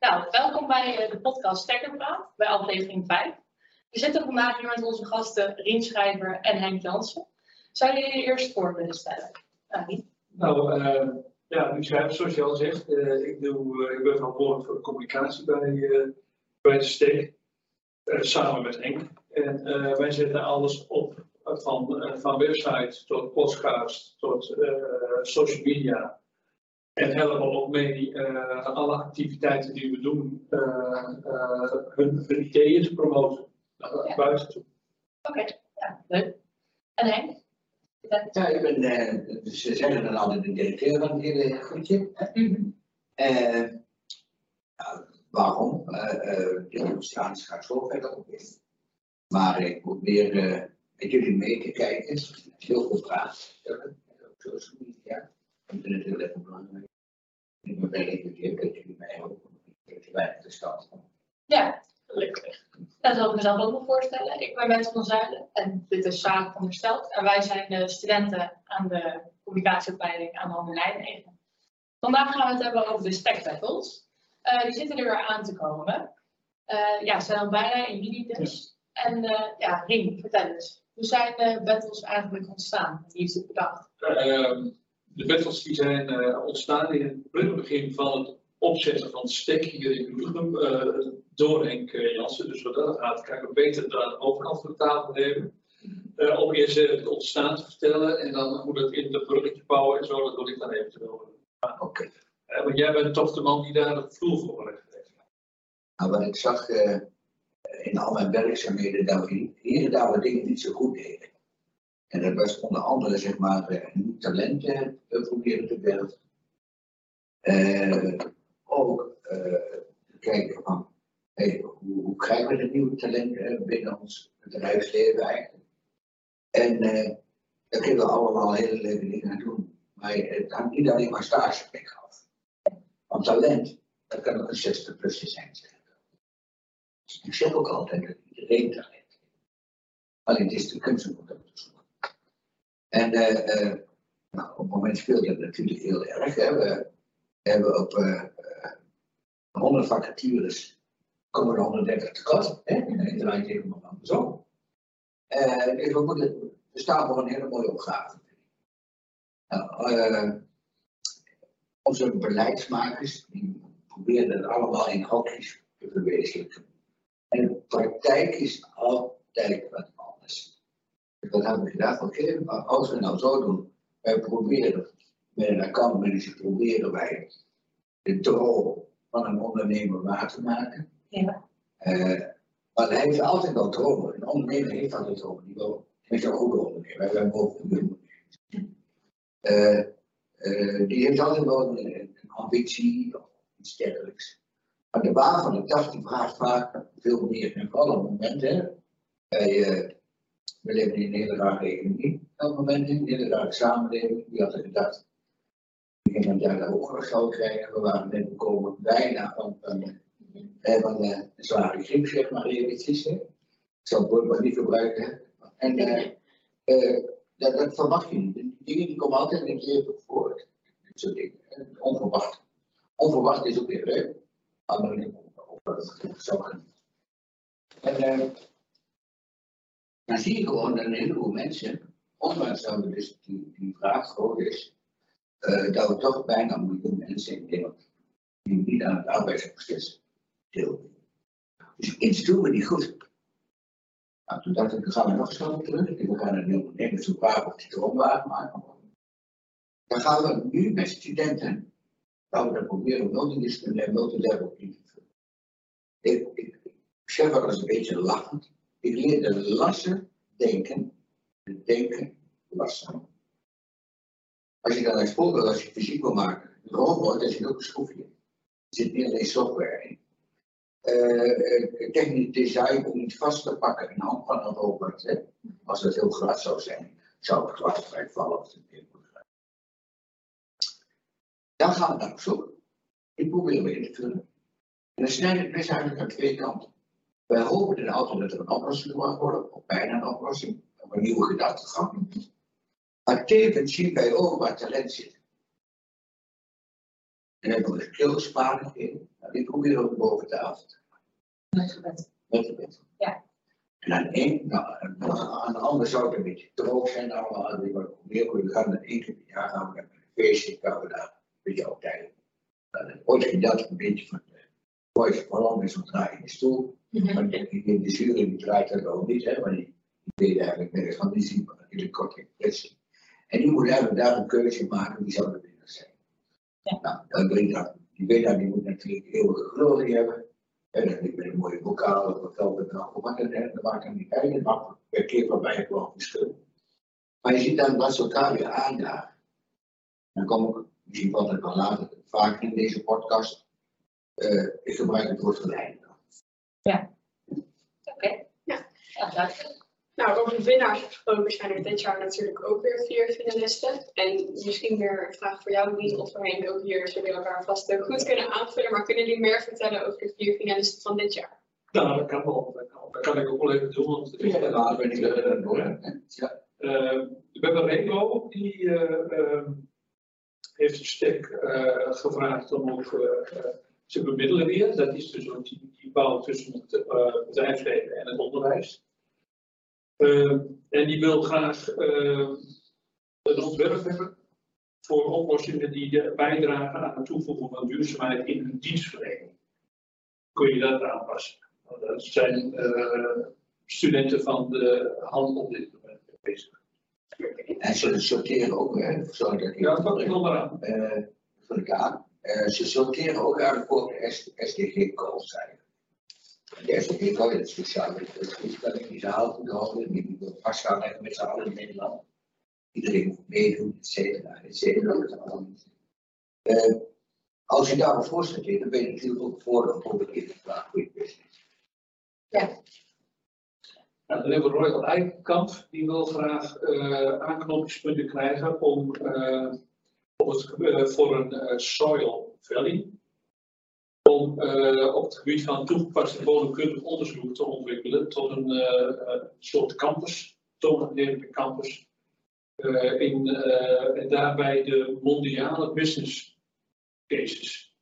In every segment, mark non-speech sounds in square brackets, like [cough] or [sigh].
Nou, welkom bij eh, de podcast Stekkerpraat, bij aflevering 5. We zitten vandaag hier met onze gasten Rien Schrijver en Henk Jansen. Zouden jullie eerst voor willen stellen? Nou, nou uh, ja, zoals je al zegt, uh, ik, doe, ik ben verantwoordelijk voor de communicatie bij, bij de Steek, samen met Henk. En wij zetten alles op, van, van website tot podcast, tot social media en helpen ook mee uh, alle activiteiten die we doen, uh, uh, hun, hun, ideeën te promoten naar buiten toe. Oké, okay. ja, leuk. En Henk? Ja, ik ben, dus ze zeggen dan altijd de directeur van het hele groepje. Mm -hmm. waarom? de ontstaan gaat zo verder op in. Maar ik probeer met jullie mee te kijken. Heel veel vragen. Social media. Internet heel erg belangrijk. Ik ben even dat jullie mij ook een stad. Ja, gelukkig. Dat zal ik mezelf ook wel voorstellen. Ik ben Bent van Zuiden en dit is Sarah van der Stelt. En wij zijn de studenten aan de communicatieopleiding aan de Handel Nijmegen. Vandaag gaan we het hebben over de spec battles. Uh, die zitten er weer aan te komen. Uh, ja, ze zijn al bijna in juni dus. En uh, ja, Rien, vertel eens. Hoe zijn de battles eigenlijk ontstaan? Wie heeft het bedacht? De battles die zijn uh, ontstaan in het begin van het opzetten van stek hier in Doetinchem uh, door Henk eh, Jansen. Dus wat dat gaat, kan ik het beter aan de overkant van de tafel nemen. Uh, om eerst het ontstaan te vertellen en dan hoe dat in de bruggetje bouwen en zo, dat wil ik dan eventueel Oké. Okay. Uh, want jij bent toch de man die daar het vloer voor heeft Nou, wat ik zag in al mijn werkzaamheden, dat we hier en daar wat dingen niet zo goed deden. En dat was onder andere zeg maar uh, talenten proberen te werven. Uh, ook uh, kijken van hoe, hoe, krijgen we de nieuwe talenten binnen ons bedrijfsleven eigenlijk. En daar kunnen we allemaal hele leuke dingen aan doen. Maar het hangt niet alleen maar stageplek af. Want talent, dat kan ook een 60 plusje zijn. Dus ik zeg ook altijd dat iedereen talent heeft. Alleen het is de kunst om dat te. En uh, nou, op het moment speelt dat natuurlijk heel erg. Hè. We hebben op uh, 100 vacatures komen er 130 tekort. Hè. En draait het helemaal andersom. Uh, we, moeten, we staan voor een hele mooie opgave. Nou, onze beleidsmakers die proberen het allemaal in hokjes te verwezenlijken. En de praktijk is altijd wat. Dat hebben we gedacht, oké, okay, als we nou zo doen, wij proberen, met een accountmanager proberen wij de droom van een ondernemer waar te maken. Ja. Uh, maar hij heeft altijd wel dromen. Een ondernemer heeft altijd dromen. Die wil, heeft een goede ondernemer. Wij zijn boven de uh, uh, Die heeft altijd wel een, een, ambitie of iets dergelijks. Maar de baan van de dag die vraagt vaak veel meer. En vooral op momenten bij we leven in een hele rare economie op dat moment, in een hele rare samenleving. Wie had gedacht, we gingen daar hogere geld krijgen. We waren net bijna van, van, eh, een zware griep, zeg maar eventjes. Ik zal het woord maar niet gebruiken. En uh, dat, dat, verwacht je niet. Die dingen die komen altijd een keer voor. Dat soort dingen. Onverwacht. Onverwacht is ook weer leuk. Maar dan onverwacht zou gaan. En dan zie je gewoon dat een heleboel mensen, ondanks dat we dus die, vraag groot is, uh, dat we toch bijna miljoen mensen in Nederland die niet aan het arbeidsproces deelnemen. Dus iets doen we niet goed. Nou, toen dacht ik, dan gaan we nog eens terug. We gaan een ondernemer zo waar of die droom maken. Dan gaan we nu met studenten, gaan we dat proberen multidisciplinair, eh, multilevel in te vullen. Ik, ik, ik zeg wel eens een beetje lachend. Ik leerde lassen denken, denken lassen. Als je dan als voorbeeld, als je fysiek wil maken, een robot, daar zit ook een schroefje. Er zit niet alleen software in. Uh, technisch design om iets vast te pakken in de hand van een robot. Hè? Als het heel glad zou zijn, zou het glas vallen het Dan gaan we naar op zoek. Ik probeer weer te vullen. En dan snij ik best eigenlijk aan twee kanten. Wij hopen in auto dat er een oplossing mag worden, of bijna een oplossing, of een nieuwe gedachtegang. Maar tevens zien wij ook waar talent zit. En hebben we skillspaardig in. Nou, die proberen we boven tafel te Met gebed. met de wet. Ja. En aan één, nou, aan de andere zou het een beetje droog zijn allemaal, aan die wat meer we gaan dan één keer per jaar gaan we naar een feestje, gaan we daar een beetje op tijd. Ooit gedacht een beetje van de voice vooral met zo'n draaiende stoel. Maar die- die- de jury die draait dat ook niet, hè, maar die, die weet eigenlijk nergens van, die zien maar hele korte impressie. En die moet eigenlijk daar een keuze maken, wie zou de winnaar zijn. Ja. Nou, dan weet dat, die winnaar die moet natuurlijk eeuwige glorie hebben. En dan je een mooie bokaal of wat wel het nou gemaakt en dat maakt hem niet uit. Dat mag per keer het wel verschil. Maar je ziet dan dat ze elkaar weer aandagen. Dan kom ik misschien wat ik wel later vaak in deze podcast. Eh, ik gebruik het woord verleiden. Oké. Ja. Ja, duidelijk. Nou, over winnaars gesproken zijn er dit jaar natuurlijk ook weer vier finalisten. En misschien weer een vraag voor jou, Dien, of voor Henk ook hier, zullen elkaar vast ook goed kunnen aanvullen. Maar kunnen jullie meer vertellen over de vier finalisten van dit jaar? Nou, dat kan wel. Dat kan, dat kan ik ook wel even doen. Want Ja, maar ben ik er door. hè? Ja. Eh, we hebben Remo, die eh, ehm, heeft een stek eh, gevraagd om ook te bemiddelen weer. Dat is dus ook die, die bouw tussen het eh, bedrijfsleven en het onderwijs. Ehm, en die wil graag eh, een ontwerp hebben voor oplossingen die eh, bijdragen aan het toevoegen van duurzaamheid in hun dienstverlening. Kun je dat aanpassen? Nou, Dat zijn eh, studenten van de handel op dit moment bezig. En ze sorteren ook, hè, sorry dat ik Ja, dat ik nog maar aan. vul ik aan. Eh, ze sorteren ook eigenlijk voor de SDG-calls eigenlijk. De SDG-call is sociale doelstelling die ze houden te houden, die we vast gaan leggen met z'n allen in Nederland. Iedereen moet meedoen, et cetera, et cetera. dat is. Eh, als je daarop voor sorteert, dan ben je natuurlijk ook voor voor de kinderen goede business. Nou, dan hebben we Royal Eikenkamp, die wil graag eh aanknopingspunten krijgen om eh, voor een eh, soil valley. Om eh, op het gebied van toegepaste bodemkundig onderzoek te ontwikkelen tot een eh, soort campus, toonaangevende campus. in, en daarbij de mondiale business cases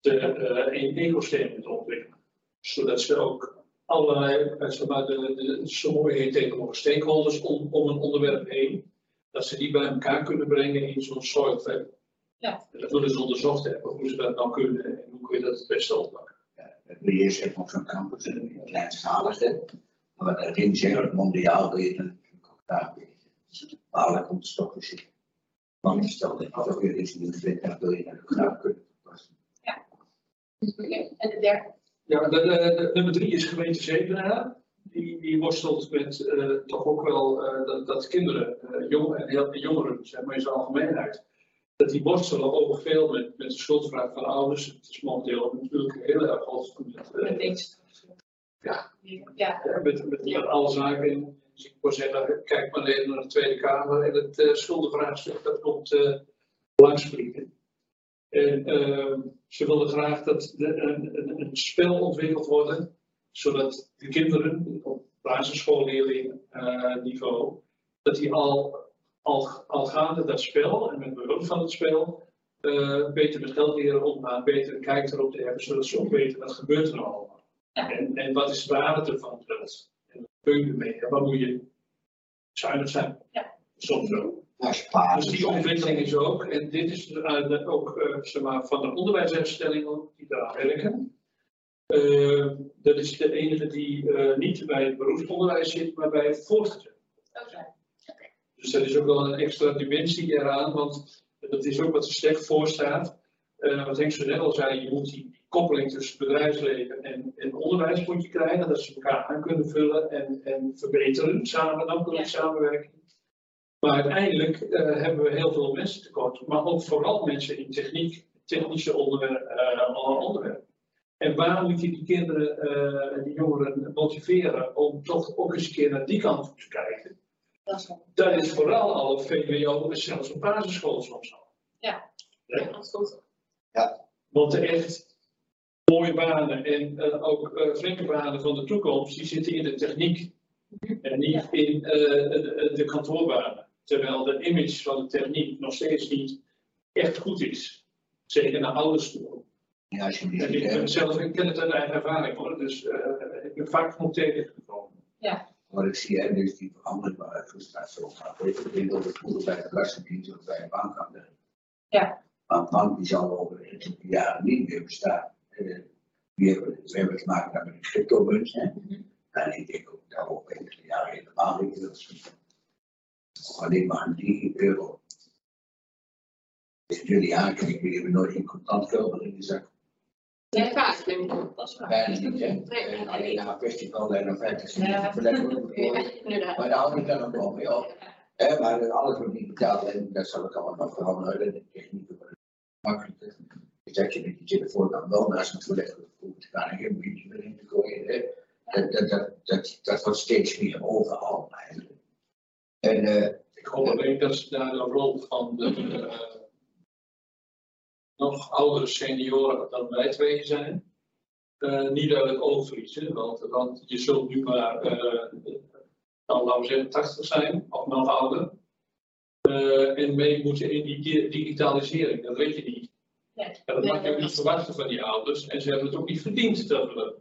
in ecosystemen te ontwikkelen. Zodat ze ook allerlei, zeg de, de, mooi heet stakeholders om, om een onderwerp heen, dat ze die bij elkaar kunnen brengen in zo'n soil valley. Ja. En dat willen ze onderzocht hebben, hoe ze dat nou kunnen en hoe kun je dat het beste oppakken. Dat wil je eerst even op zo'n campus, een kleinschaligste. Maar daarin zeggen, mondiaal wil je het natuurlijk ook daar weten. Maar alle komt stoppen zitten. Want stel dat je toch weer iets nieuws vindt, dan wil je dat ook graag kunnen toepassen. Oké, En de derde? Ja, de, de- de- nummer drie is gemeente Zevenaar. Die, die worstelt met eh, toch ook wel eh, dat, dat kinderen, eh, jong, en heel, jongeren, zeg maar in zijn algemeenheid, dat die worstelen ook veel met, met de schuldvraag van ouders. Het is momenteel natuurlijk heel erg hoog met. Ja. Ja, Ja, met, met, met alle zaken. Dus ik wil zeggen, kijk maar even naar de Tweede Kamer en het uh, schuldenvraagstuk dat komt uh, langsvliegen. En uh, ze wilden graag dat de, een, een, een, spel ontwikkeld worden, zodat de kinderen op basisschoolleerling niveau, dat die al, al, al gaande dat spel en met behulp van het spel uh, beter met geld leren omgaan, beter een kijk erop te hebben, zodat ze ook weten wat gebeurt er nou allemaal. Ja. En, en wat is de waarde ervan? Dat, en wat kun je ermee? En wat moet je zuinig zijn? Ja. Soms wel. Ja. Dus die ontwikkeling is ook, en dit is uh, ook uh, zeg maar, van de onderwijsinstellingen die daar werken. Uh, dat is de enige die uh, niet bij het beroepsonderwijs zit, maar bij het voortgezet. Okay. Dus dat is ook wel een extra dimensie eraan, want dat is ook wat er slecht voor staat. Uh, wat Henk zo net al zei, je moet die koppeling tussen bedrijfsleven en, en onderwijs moet je krijgen, dat ze elkaar aan kunnen vullen en, en verbeteren samen dan door Ja. de samenwerking. Maar uiteindelijk uh, hebben we heel veel mensen tekort, maar ook vooral mensen in techniek, technische onderwerpen. Uh, onderwerpen. En waar moet je die kinderen uh, en die jongeren motiveren om toch ook eens een keer naar die kant te kijken? Dat is wel. Dat is vooral al op VWO en zelfs op basisschool soms al. Ja. Ja. Dat is goed. Want de echt mooie banen en uh, ook uh, flinke banen van de toekomst, die zitten in de techniek. En niet in uh, de, de kantoorbanen. Terwijl de image van de techniek nog steeds niet echt goed is. Zeker naar ouders toe. Ja, als je die En ik ben zelf, ik ken het uit eigen ervaring hoor, dus eh, ik ben vaak genoeg tegengekomen. wat ik zie, hè, dus die veranderbare frustratie opgaat. Ik denk dat het vroeger bij de belastingdienst of bij een bank aan de. Ja. Maar een bank die zal over de jaren niet meer bestaan. Eh, Die hebben, we hebben te maken met de cryptomunt. hè. Mhm. En ik denk ook daar ook enkele jaren helemaal niet. Dat is alleen maar een 3 euro. Als jullie aankijken, jullie hebben nooit in contant geld in de zak. Nee, vaak neem ik. Dat is waar. Bijna niet, hè? Nee, Alleen naar een festival en een vijftig Ja. Maar daar hou ik dan ook wel mee op. Maar alles wordt niet betaald en dat zal ik allemaal nog veranderen. De techniek wordt makkelijker. Dus dat je met je telefoon dan wel naast een toilet hoeft te gaan en geen beetje erin te gooien. Hè. Dat, dat, dat, dat, dat wordt steeds meer overal eigenlijk. En eh, Ik hoop alleen dat ze daar de rol van de eh, nog oudere senioren dan wij twee zijn, eh, niet uit het oog verliezen. Want, want je zult nu maar, eh, nou, laten we zeggen, 80 zijn of nog ouder. Eh, en mee moeten in die di- digitalisering, dat weet je niet. En dat Nee, mag je ook niet verwachten van die ouders. En ze hebben het ook niet verdiend dat we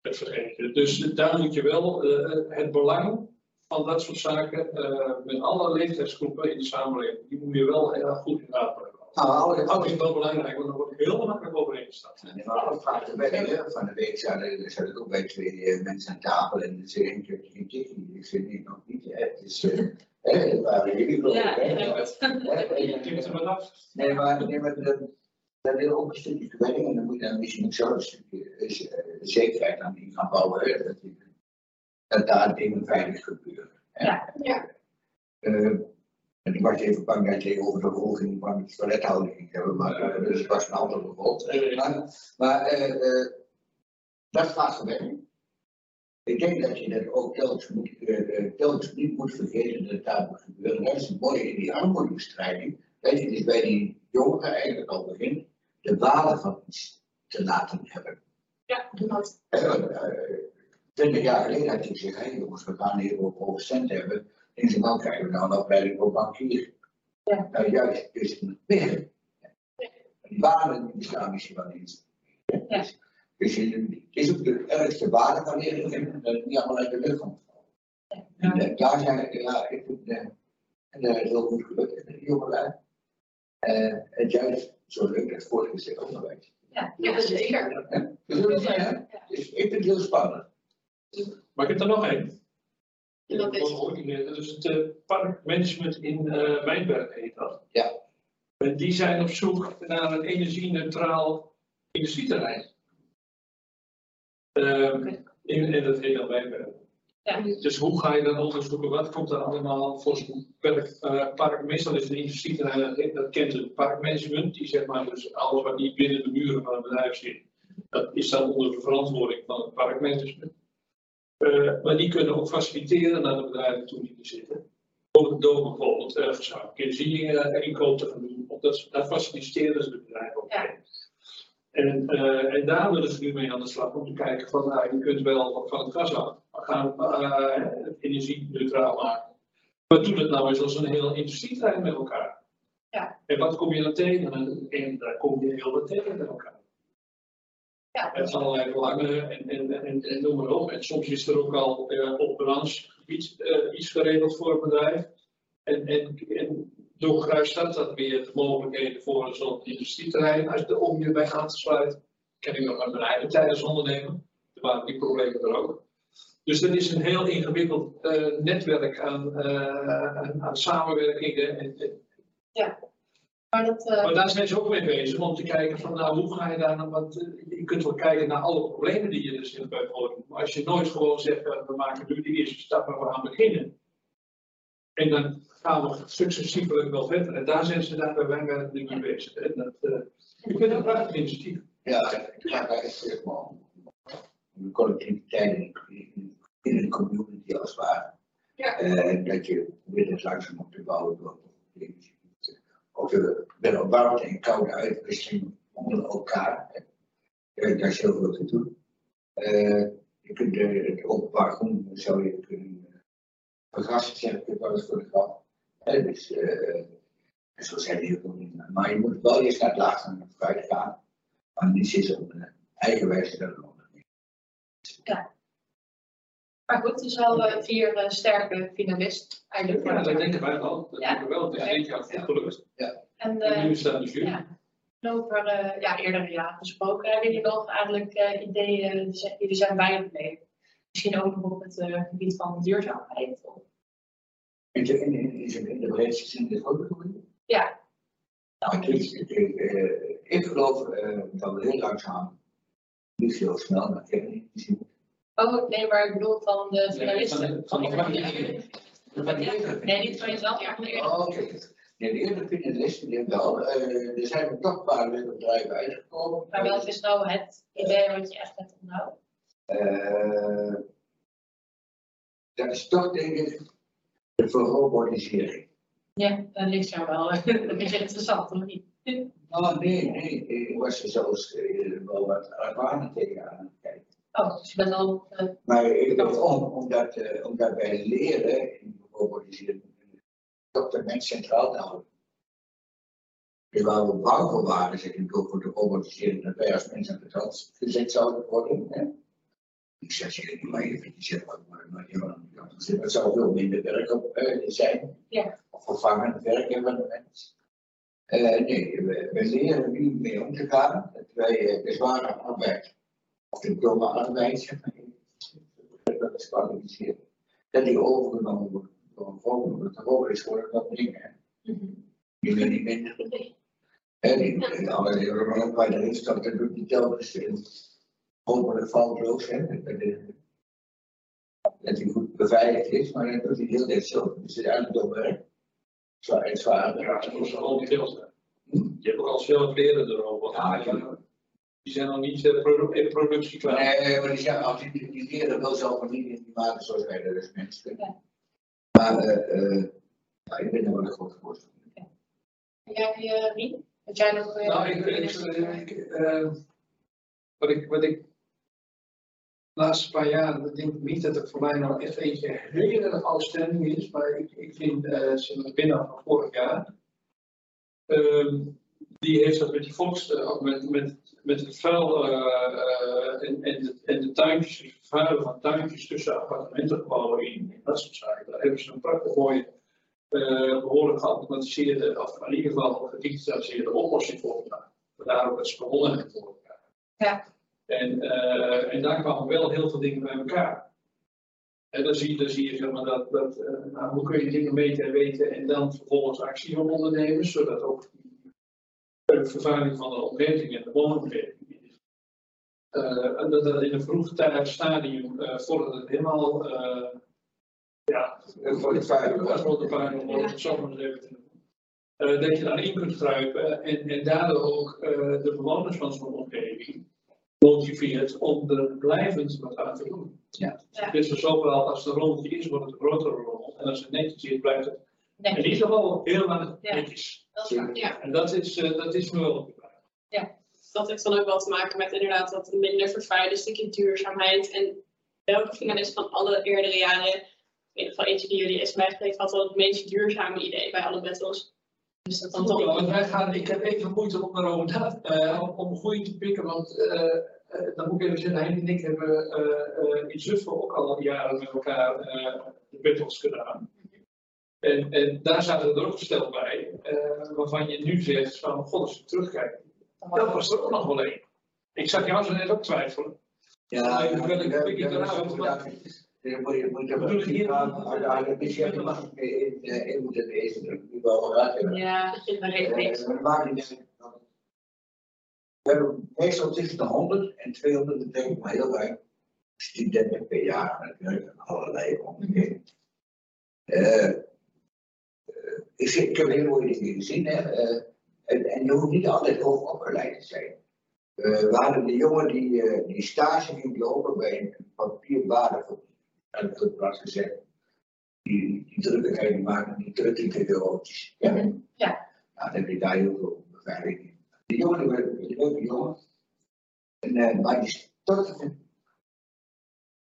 het vergeten. Dus daar moet je wel het belang van dat soort zaken met alle leeftijdsgroepen in de samenleving, die moet je wel heel erg goed in hebben. Nou, Dat is wel belangrijk, want dan wordt heel makkelijk overeengestapt. En maar alle vragen weg, hè. Van de week zaten zat ik ook bij twee eh, mensen aan tafel en ze zei, ik heb geen tikkie. Ik zei, nee, nog niet. Hè. Het is, eh, hè, het waren jullie geloof Ja, er. Nee, maar, nee, maar dat, dat wil ook een stukje gewenning en dan moet je dan misschien ook zo een stukje eh, zekerheid aan in gaan bouwen. Dat, die- dat daar dingen veilig gebeuren. Ja. Ja. Eh, en ik was even bang dat je over de verhoging van het toilethouding ging hebben, maar eh, dus het was een ander verbod. Maar, maar eh, eh, dat gaat gewenning. Ik denk dat je dat ook telkens, moet, eh, eh, telkens niet moet vergeten dat daar moet gebeuren. Dat is het mooie in die armoedebestrijding. Dat je dus bij die jongeren eigenlijk al begint de waarde van iets te laten hebben. Ja, dat. Twintig jaar geleden had je gezegd, hé jongens, we gaan hier op hoge cent hebben. En ze dan krijgen we nou een opleiding voor bankier. Ja. Nou juist, dus weg. Die waarden die bestaan misschien wel niet. Ja. Dus je, het is ook de ergste waarde van leren dat het niet allemaal uit de lucht komt. En eh, daar zijn, ja, ik vind, eh, en is heel goed gelukt met die jongelui. Eh, en juist zo leuk het voortgezet onderwijs. Ja, Ja, zeker. Dus, dat is, hè? Dus ik vind het heel spannend. Maar ik heb er nog één. En dat is- Dat is het eh, parkmanagement in eh Wijnberg heet dat. Ja. En die zijn op zoek naar een energie-neutraal industrieterrein. Ehm, in, in het hele Wijnberg. Ja. Dus hoe ga je dan onderzoeken, wat komt er allemaal voor zo'n park, eh, park? Meestal is een industrieterrein, dat, dat kent het parkmanagement, die zeg maar dus alles wat niet binnen de muren van het bedrijf zit, dat is dan onder de verantwoording van het parkmanagement. Eh, maar die kunnen ook faciliteren naar de bedrijven toe die er zitten. Ook door bijvoorbeeld uh, gezamenlijke energie-inkoop te gaan doen. Of dat, dat faciliteren ze de bedrijven ook. Ja. mee. En, eh, en daar willen ze nu mee aan de slag om te kijken van, nou, je kunt wel van het gas af. We gaan eh, het energie-neutraal maken. Maar doe dat nou eens als een heel industrieterrein met elkaar. Ja. En wat kom je dan tegen? En, en daar kom je heel wat tegen met elkaar. Ja. Met allerlei belangen en, en, en, en noem maar op. En soms is er ook al eh, op branchegebied eh, iets geregeld voor een bedrijf. En, en, en dat dat weer mogelijkheden voor zo'n industrieterrein. Als de, om je bij aan te sluiten. Ik nog uit mijn eigen tijd als ondernemer. Er waren die problemen er ook. Dus dat is een heel ingewikkeld eh, netwerk aan, aan, aan samenwerkingen. En, en- Maar dat, eh, maar daar zijn ze ook mee bezig om te kijken van nou hoe ga je daar nou, want eh, je kunt wel kijken naar alle problemen die je dus in bij hoort. Maar als je nooit gewoon zegt eh, we maken nu de eerste stap en we gaan beginnen. En dan gaan we successievelijk wel verder. En daar zijn ze daar bij Wijngaard nu mee bezig. En dat, eh, ik vind het een prachtig initiatief. Ja, ik ga daar echt zeg maar om een collectiviteit in, in, een community als het ware. Ja. Eh, dat je probeert het langzaam op te bouwen door ook de, de warmte en koude uitwisseling onder elkaar. Daar is heel veel te doen. Eh, je kunt eh, het openbaar groen zou je kunnen eh, vergassen, zeg ik wel eens voor de grap. Eh, dus, En zo zijn die ook niet. Maar je moet wel eerst naar het laagste vooruit gaan. Maar niet zitten op een eigen wijze dat nog niet. Maar goed, dus al eh, vier eh, sterke finalisten eigenlijk. Ja, dat denken wij wel. Dat Ja. denken we wel. Het is één jaar goed gelukt. En En eh, nu staan de jury. ja, over ja, eerdere jaren gesproken, hebben jullie nog eigenlijk eh, ideeën die zijn- er bijgebleven? Misschien ook nog op het gebied van duurzaamheid? Of, In de, in, in, de breedste zin is ook bedoeld. ja. Nou, ik, ik, ik, eh, ik geloof eh, dat we heel langzaam, niet heel snel, maar ik heb het niet gezien. Oh, nee, maar ik bedoel van de Nee, van de- van de- Van de- Nee, niet van jezelf, maar van de. Oh, Oké. Nee, de eerste finalisten die wel. eh, er zijn toch een paar bedrijven uitgekomen. Maar welk is nou het idee wat je echt hebt onthouden? Eh, dat is toch denk ik de verrobotisering. Ja, dat ligt jou wel. [laughs] Dat is interessant, of niet? Oh nee, nee, ik was er zelfs eh, wel wat ervaren tegen aan het kijken. Oh, dus je bent al. eh, Maar ik weet om, omdat, eh, omdat wij leren in robotisering, toch de mens centraal te houden. Dus waar we bang voor waren, zeg ik ook voor de robotisering, dat wij als mensen aan de kant gezet zouden worden. Hè? Ik zeg je niet maar even, je zegt wat, maar, maar ja, dan- er zou veel minder werk op eh, zijn. Ja. Of vervangend werk hebben van de mens. Eh, nee, we, we leren nu mee om te gaan. Dat wij eh, de zware arbeid, of de zeg maar, dat is kwalificeren. Dat die overgenomen wordt door een volgende, dat de rol is voor dat ding. hè. Die meer niet minder. En en alle dingen waar erin staat, dat doet niet telkens in. Hopelijk foutloos, hè. Dat die goed beveiligd is, maar dat doet hij heel net zo. Dus het is eigenlijk dom werk. Zwaar en zwaar. Ja, dat is al veel. Hm? Je hebt ook al veel leren erover. Ja. Die zijn nog niet eh, produ- in productie klaar. Nee, maar die zijn altijd, die, die leren wel zelf maar niet in die mate zoals wij dat als mensen. Ja. Maar, eh, eh, ja, ik ben er wel een grote voorstander. En jij, eh, Rien? Heb jij nog. eh, Nou, ik, ik, ik, eh, wat ik, wat ik, de laatste paar jaar, ik denk niet dat het voor mij nou echt eentje heel erg outstanding is, maar ik, ik vind, eh zijn winnaar van vorig jaar, ehm, die heeft dat met die volks, eh, ook met, met, met het vuil eh, eh, en, en, de, en de tuintjes, het vervuilen van tuintjes tussen appartementengebouwen in, dat soort zaken. Daar hebben ze een prachtig mooie eh, behoorlijk geautomatiseerde, of in ieder geval gedigitaliseerde oplossing voor gedaan. Vandaar ook dat ze begonnen hebben voor elkaar. Ja. En, en daar kwamen wel heel veel dingen bij elkaar. En dan zie je, dan zie je zeg maar, dat, dat nou, hoe kun je dingen meten en weten en dan vervolgens actie ondernemen, zodat ook de vervuiling van de omgeving en de woonomgeving eh, en dat dat in een vroeg tijdig stadium, eh voordat het helemaal eh, ja, puin het zo maar eens even te noemen. Eh, dat je daarin kunt grijpen en, en daardoor ook eh, de bewoners van zo'n omgeving motiveert om er blijvend wat aan te doen. Ja. Ja. Dus zowel als de rommeltje is, wordt het een grotere rommel. En als het netjes is, blijft het in Nee, ieder geval heel lang Ja. netjes. Dat is waar. Ja, En dat is, eh, dat is wel opgevallen. dat heeft dan ook wel te maken met inderdaad wat minder vervuilen, een stukje duurzaamheid. En welke finalist van alle eerdere jaren, in ieder geval eentje die jullie is bijgebleven, had wel het meest duurzame idee bij alle battles. Dus dat dan Toch wel, want wij gaan, ik heb even moeite om daarover na, eh, om, goede te pikken, want eh, dan moet ik even zeggen, Henk en ik hebben in Zutphen ook al jaren met elkaar de battles gedaan. En, en daar zaten er ook een stel bij, eh, waarvan je nu zegt van, god, als je terugkijkt, Dan dat was er ook nog wel één. Ik zag jou zo net ook twijfelen. Ja, Ik wil- ik- ik- ik- Je moet je moet er Bedoel wel ik hier- gaan, maar daar heb je helemaal in eh, in moeten lezen, je wel gehad hebben. Ja, dat. Eh, maar niet uit. We hebben meestal tussen de 100 en 200, dat denk ik maar heel weinig, studenten per jaar natuurlijk, en allerlei omgevingen. Eh, eh, ik, heb heel mooie dingen gezien, hè. eh, en, en je hoeft niet altijd hoog opgeleid te zijn. Eh, we hadden de jongen die, eh, die stage ging lopen bij een. Dat heb ik ook plat gezegd. Die, die drukkerij die maken die drukkerbureautjes. Ja. Ja. Nou, dan heb je daar heel veel beveiliging. Die jongen, die was een leuke jongen. En, maar die stortte.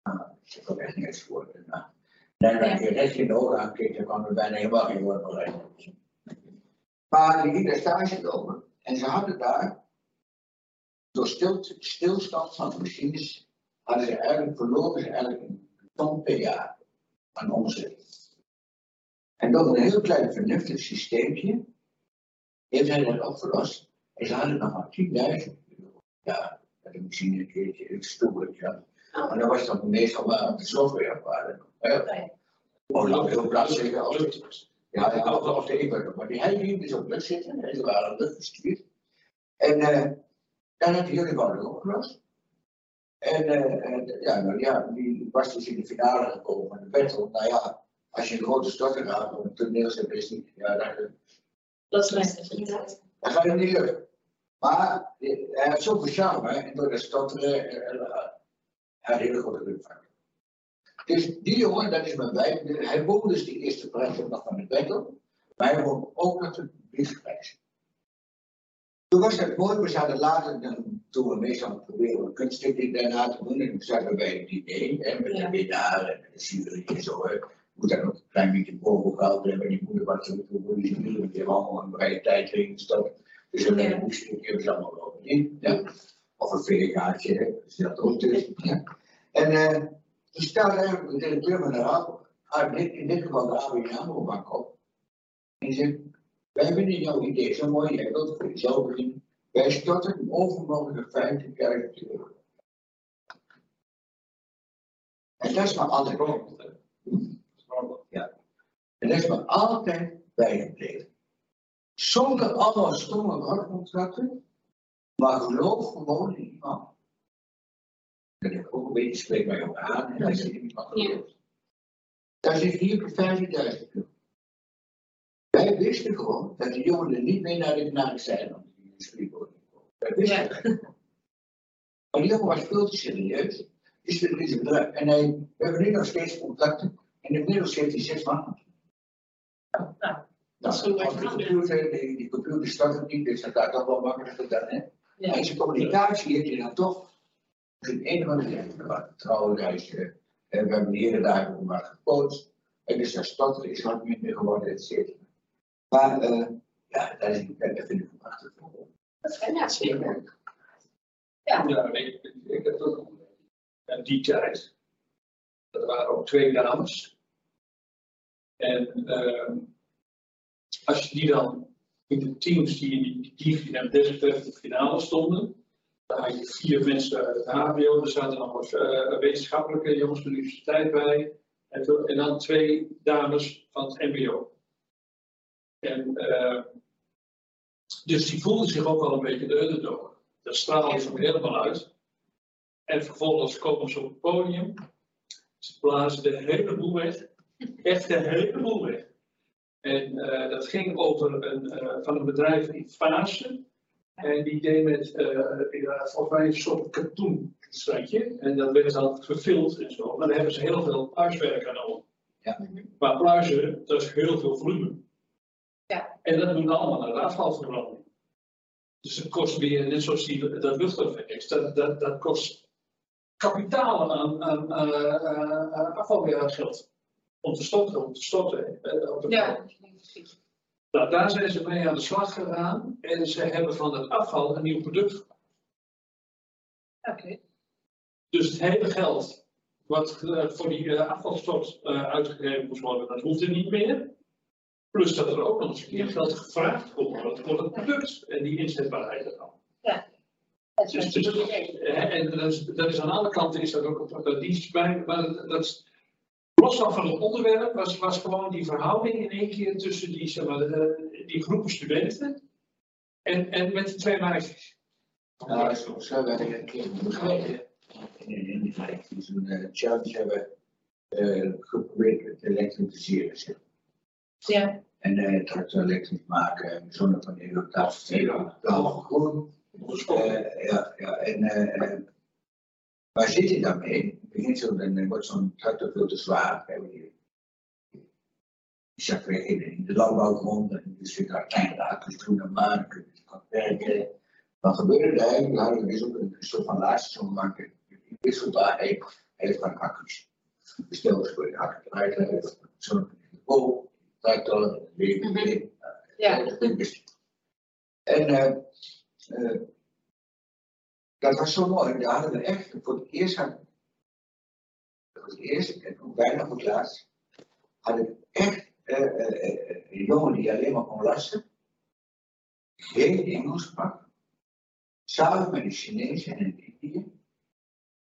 Nou, ik heb ook echt niks voor. Nou, en als je recht in de aankijkt, dan kan er bijna helemaal geen uit. Maar die daar stage lopen en ze hadden daar, door stil, stilstand van de machines, hadden ze eigenlijk verloren ze eigenlijk een ton per jaar aan omzet. En door een heel klein vernuftig systeempje heeft hij dat opgelost. En ze hadden nog maar 10.000 euro. Ja, dat de machine een keertje een stoeltje. Maar dat was dan meestal maar de software waren. Oh, ik heel plaats zeggen. Als het, ja, ja, of, of de inbreker. Maar die hij ging dus op lucht zitten. En ze waren lucht gestuurd. En eh dan had hij jullie worden opgelost. En, eh, en ja, nou ja, die was dus in de finale gekomen van de battle. Nou ja, als je een grote storter gaat op een toneel is niet, ja, dan, Dat is lastig dan gaat het niet lukken. Maar eh, hij had zoveel charme en door de stotteren, hele grote geluk van. Dus die jongen, dat is mijn wijk. Hij won dus de eerste prijs nog van de battle. Maar hij won ook nog de briefprijs. Toen was het mooi, we zaten later, dan, toen we meestal proberen een kunststuk daarna te doen, en toen zaten we bij het idee, hè, met de winnaar en de jury en zo. Hè. Moet dan ook een klein beetje boven gehaald hebben, die moeder was zo voor de jury, want die hebben allemaal een vrije tijd erin gestopt. Dus een Ja. ja. boekje hebben ze allemaal lopen in. Ja. Of een hè, dus dat ook dus. Ja. En eh, toen stelde de directeur van de raad, ah, in dit- geval de ABN op. En die zegt, wij vinden jouw idee zo mooi, jij wilt voor jezelf beginnen. Wij storten een overmogelijke 50.000 euro. En dat is maar altijd, en dat is me altijd bijgebleven. Zonder allemaal stomme rotcontracten, maar geloof gewoon in iemand. Dat ik ook een beetje spreek mij ook aan en als je in iemand. Daar zit hier op 50.000 euro. Wij wisten gewoon dat de jongen er niet mee naar de knaak zijn om die spreekwoord te komen. Wij wisten Ja. dat. Maar die jongen was veel te serieus. Dus er is een bedrijf. En hij, we hebben nu nog steeds contacten. En inmiddels heeft hij zes maanden. Nou, Dat is goed. De computer, die, die computer start het niet, dus dat gaat toch wel makkelijker dan, hè? ja. En zijn communicatie heeft hij dan toch in een of andere tijd gehad. Trouwreisje, eh, we hebben de hele dagen maar gepost. En dus dat stotteren is wat minder geworden, et cetera. Maar, eh, ja, dat, is, dat vind ik prachtig. Ja, zeker. Ja, ik, ik heb ook nog en die tijd. Dat waren ook twee dames. En ehm, als je die dan in de teams die in die, die en desbetreffende finale stonden, je vier mensen uit het HBO, er zaten nog wat eh, wetenschappelijke jongens van de universiteit bij, en, en dan twee dames van het MBO. En eh, dus die voelden zich ook wel een beetje de underdog. Dat straalde ze helemaal uit. En vervolgens komen ze op het podium. Ze blazen de hele boel weg. Echt de hele boel weg. En eh, dat ging over een, van een bedrijf in Fase. En die deed met, eh volgens mij een soort katoen. En dat werd dan gefilmd en zo. Maar daar hebben ze heel veel pluiswerk aan over. Ja. Maar pluizen, dat is heel veel volume. Ja. En dat doen afval naar de afvalverbranding. Dus het kost weer, net zoals die, dat luchteffect, dat, dat, dat kost kapitaal aan, aan, aan, aan- aan afvalweergeld. Om te stoppen, om te stoppen. eh, op de- Ja, precies. Nou, daar zijn ze mee aan de slag gegaan en ze hebben van het afval een nieuw product gemaakt. Oké. Dus het hele geld wat eh, voor die eh, afvalstort eh, uitgegeven moest worden, dat hoeft er niet meer. Plus dat er ook nog eens een keer geld gevraagd komt worden voor het product en die inzetbaarheid ervan. Dat is Dus, een dus, eh, en dat is, dat is aan alle kanten is dat ook op dat dienst bij, maar dat, dat is, los van van het onderwerp was, was gewoon die verhouding in één keer tussen die, zeg maar, de- die groepen studenten en, en met de twee meisjes. Nou, zo, zo hebben we een keer begrepen. In, in die die zo'n eh, challenge hebben eh, geprobeerd te elektrificeren. zeg. Ja, En eh tractor elektrisch maken, en zonnepanelen op tafel. Ja. Allemaal goed. Eh, ja, ja, en eh, eh, waar zit je dan zo, dan wordt zo'n tractor veel te zwaar. Je- Je in, de landbouwgrond, en je zit daar kleine accu's doen en maar, dan kun je het werken. Dan gebeurde er eigenlijk, hadden we dus ook een soort van laatste zo'n maken. Die wisselbaar heeft, van accu's. Bestel eens voor de accu eruit, zo'n boom, tractor, weer, Ja. En eh, eh, dat was zo mooi. Daar hadden we echt voor het eerst, voor het eerst en ook bijna voor het laatst, had ik echt eh, eh, eh, een jongen die alleen maar kon lasten. Geen Engels sprak. Samen met een Chinees en een Indiër.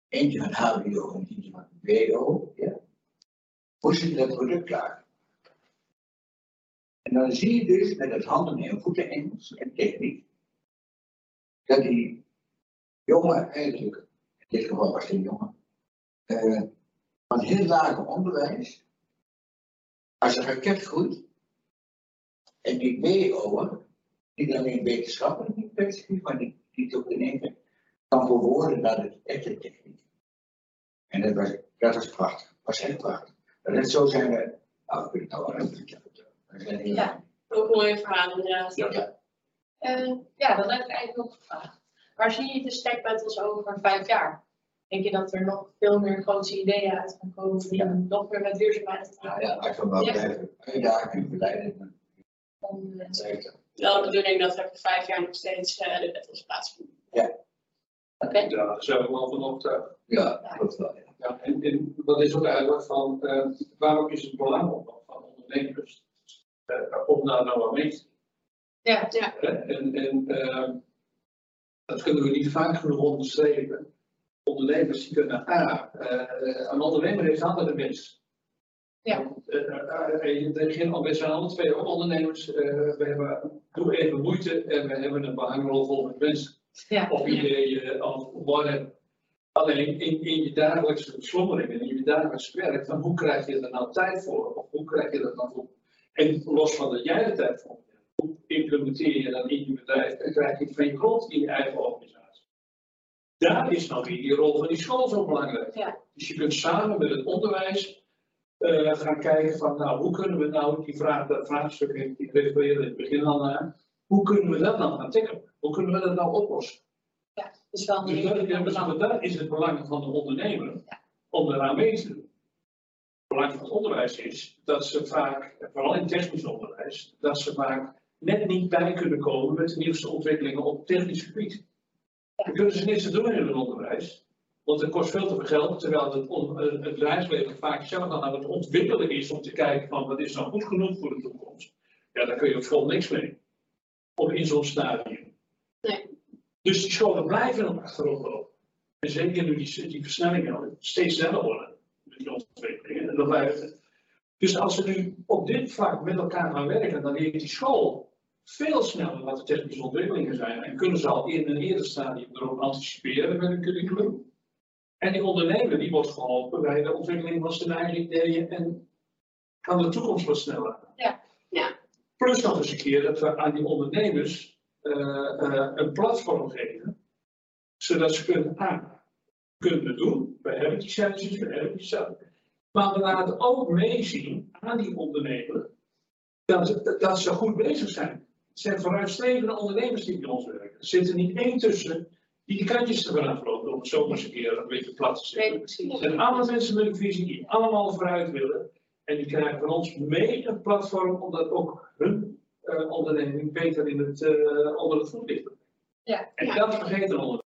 Eentje van HBO en eentje van WO. Ja. Moest dat product klaar. En dan zie je dus met het handen en voeten Engels en techniek. Dat die jongen eigenlijk, in dit geval was het een jongen, eh, van heel lage onderwijs, als een raket groeit, en die WO'er, niet alleen wetenschappelijk niet perspectief, maar die, die toch in één keer kan verwoorden naar de echte techniek. En dat was, dat was prachtig, was echt prachtig. En net zo zijn we. We zijn heel- Ja. Ook mooie verhalen inderdaad. Ja. Eh, ja, dat heb ik eigenlijk ook gevraagd. Waar zie je de stack battles over vijf jaar? Denk je dat er nog veel meer grote ideeën uit gaan komen die dan nog meer met duurzaamheid te maken ja, maar Ja. blijven uitdagen en verleiden, dan hebben? Dan, zeg ik dat. Wel de bedoeling dat er vijf jaar nog steeds eh, de battles plaatsvinden. Oké, Ja, daar zijn we wel van overtuigd. Ja, klopt wel. Ja. Ja, en, en wat is ook eigenlijk van, eh, waarom is het belang van, van ondernemers eh, om daar nou aan mee te ja, hè? En, en eh, dat kunnen we niet vaak genoeg onderstrepen. Ondernemers die kunnen, A, eh, een ondernemer heeft altijd een winst. Ja. Eh, eh, Er zijn alle twee ondernemers, we hebben, doen even moeite en we hebben een behangrol vol met mensen ja, of ideeën of whatever. Alleen in, in je dagelijkse slommeringen, in je dagelijkse werk, dan hoe krijg je er nou tijd voor? Of hoe krijg je dat nou voor? En los van dat jij er tijd voor hebt, hoe implementeer je dat in je bedrijf en krijg je je grond in je eigen organisatie? Daar is nou weer die rol van die school zo belangrijk. Ja. Dus je kunt samen met het onderwijs eh, gaan kijken van, nou, hoe kunnen we nou die vraag, dat vraagstuk, refereerde in het begin al naar, hoe kunnen we dat nou gaan tackelen? Hoe kunnen we dat nou oplossen? dus wel Dus dat, ja, dus dat- dat is het belang van de ondernemer om eraan mee te doen. Het belang van het onderwijs is dat ze vaak, vooral in technisch onderwijs, dat ze vaak net niet bij kunnen komen met de nieuwste ontwikkelingen op technisch gebied. Dan kunnen ze niks te doen in het onderwijs, want het kost veel te veel geld, terwijl het, eh, het bedrijfsleven vaak zelf dan aan het ontwikkelen is om te kijken van wat is nou goed genoeg voor de toekomst. Ja, daar kun je op school niks mee. Of in zo'n stadium. Nee. Dus die scholen blijven nog achterop lopen. En zeker nu die, die versnellingen steeds sneller worden. met Die ontwikkelingen. En dan blijft het. Dus als we nu op dit vlak met elkaar gaan werken, dan leert die school veel sneller wat de technische ontwikkelingen zijn. En kunnen ze al in een eerder stadium erop anticiperen met een curriculum. En die ondernemer die wordt geholpen bij de ontwikkeling van zijn eigen ideeën en kan de toekomst wat sneller. Ja. Ja. Plus nog eens een keer dat we aan die ondernemers eh, eh, een platform geven, zodat ze kunnen aan. Kunnen we doen, we hebben die cijfers, we hebben die cijfers. Maar we laten ook meezien aan die ondernemer dat, dat ze goed bezig zijn. Het zijn vooruitstrevende ondernemers die bij ons werken. Er zit er niet één tussen die de kantjes ervan aflopen, om het zo maar eens een keer een beetje plat te zeggen. Het zijn allemaal mensen met een visie die allemaal vooruit willen. En die krijgen van ons mee een platform omdat ook hun eh, onderneming beter in het, eh, onder het voetlicht. Ja. En Ja. dat vergeten onder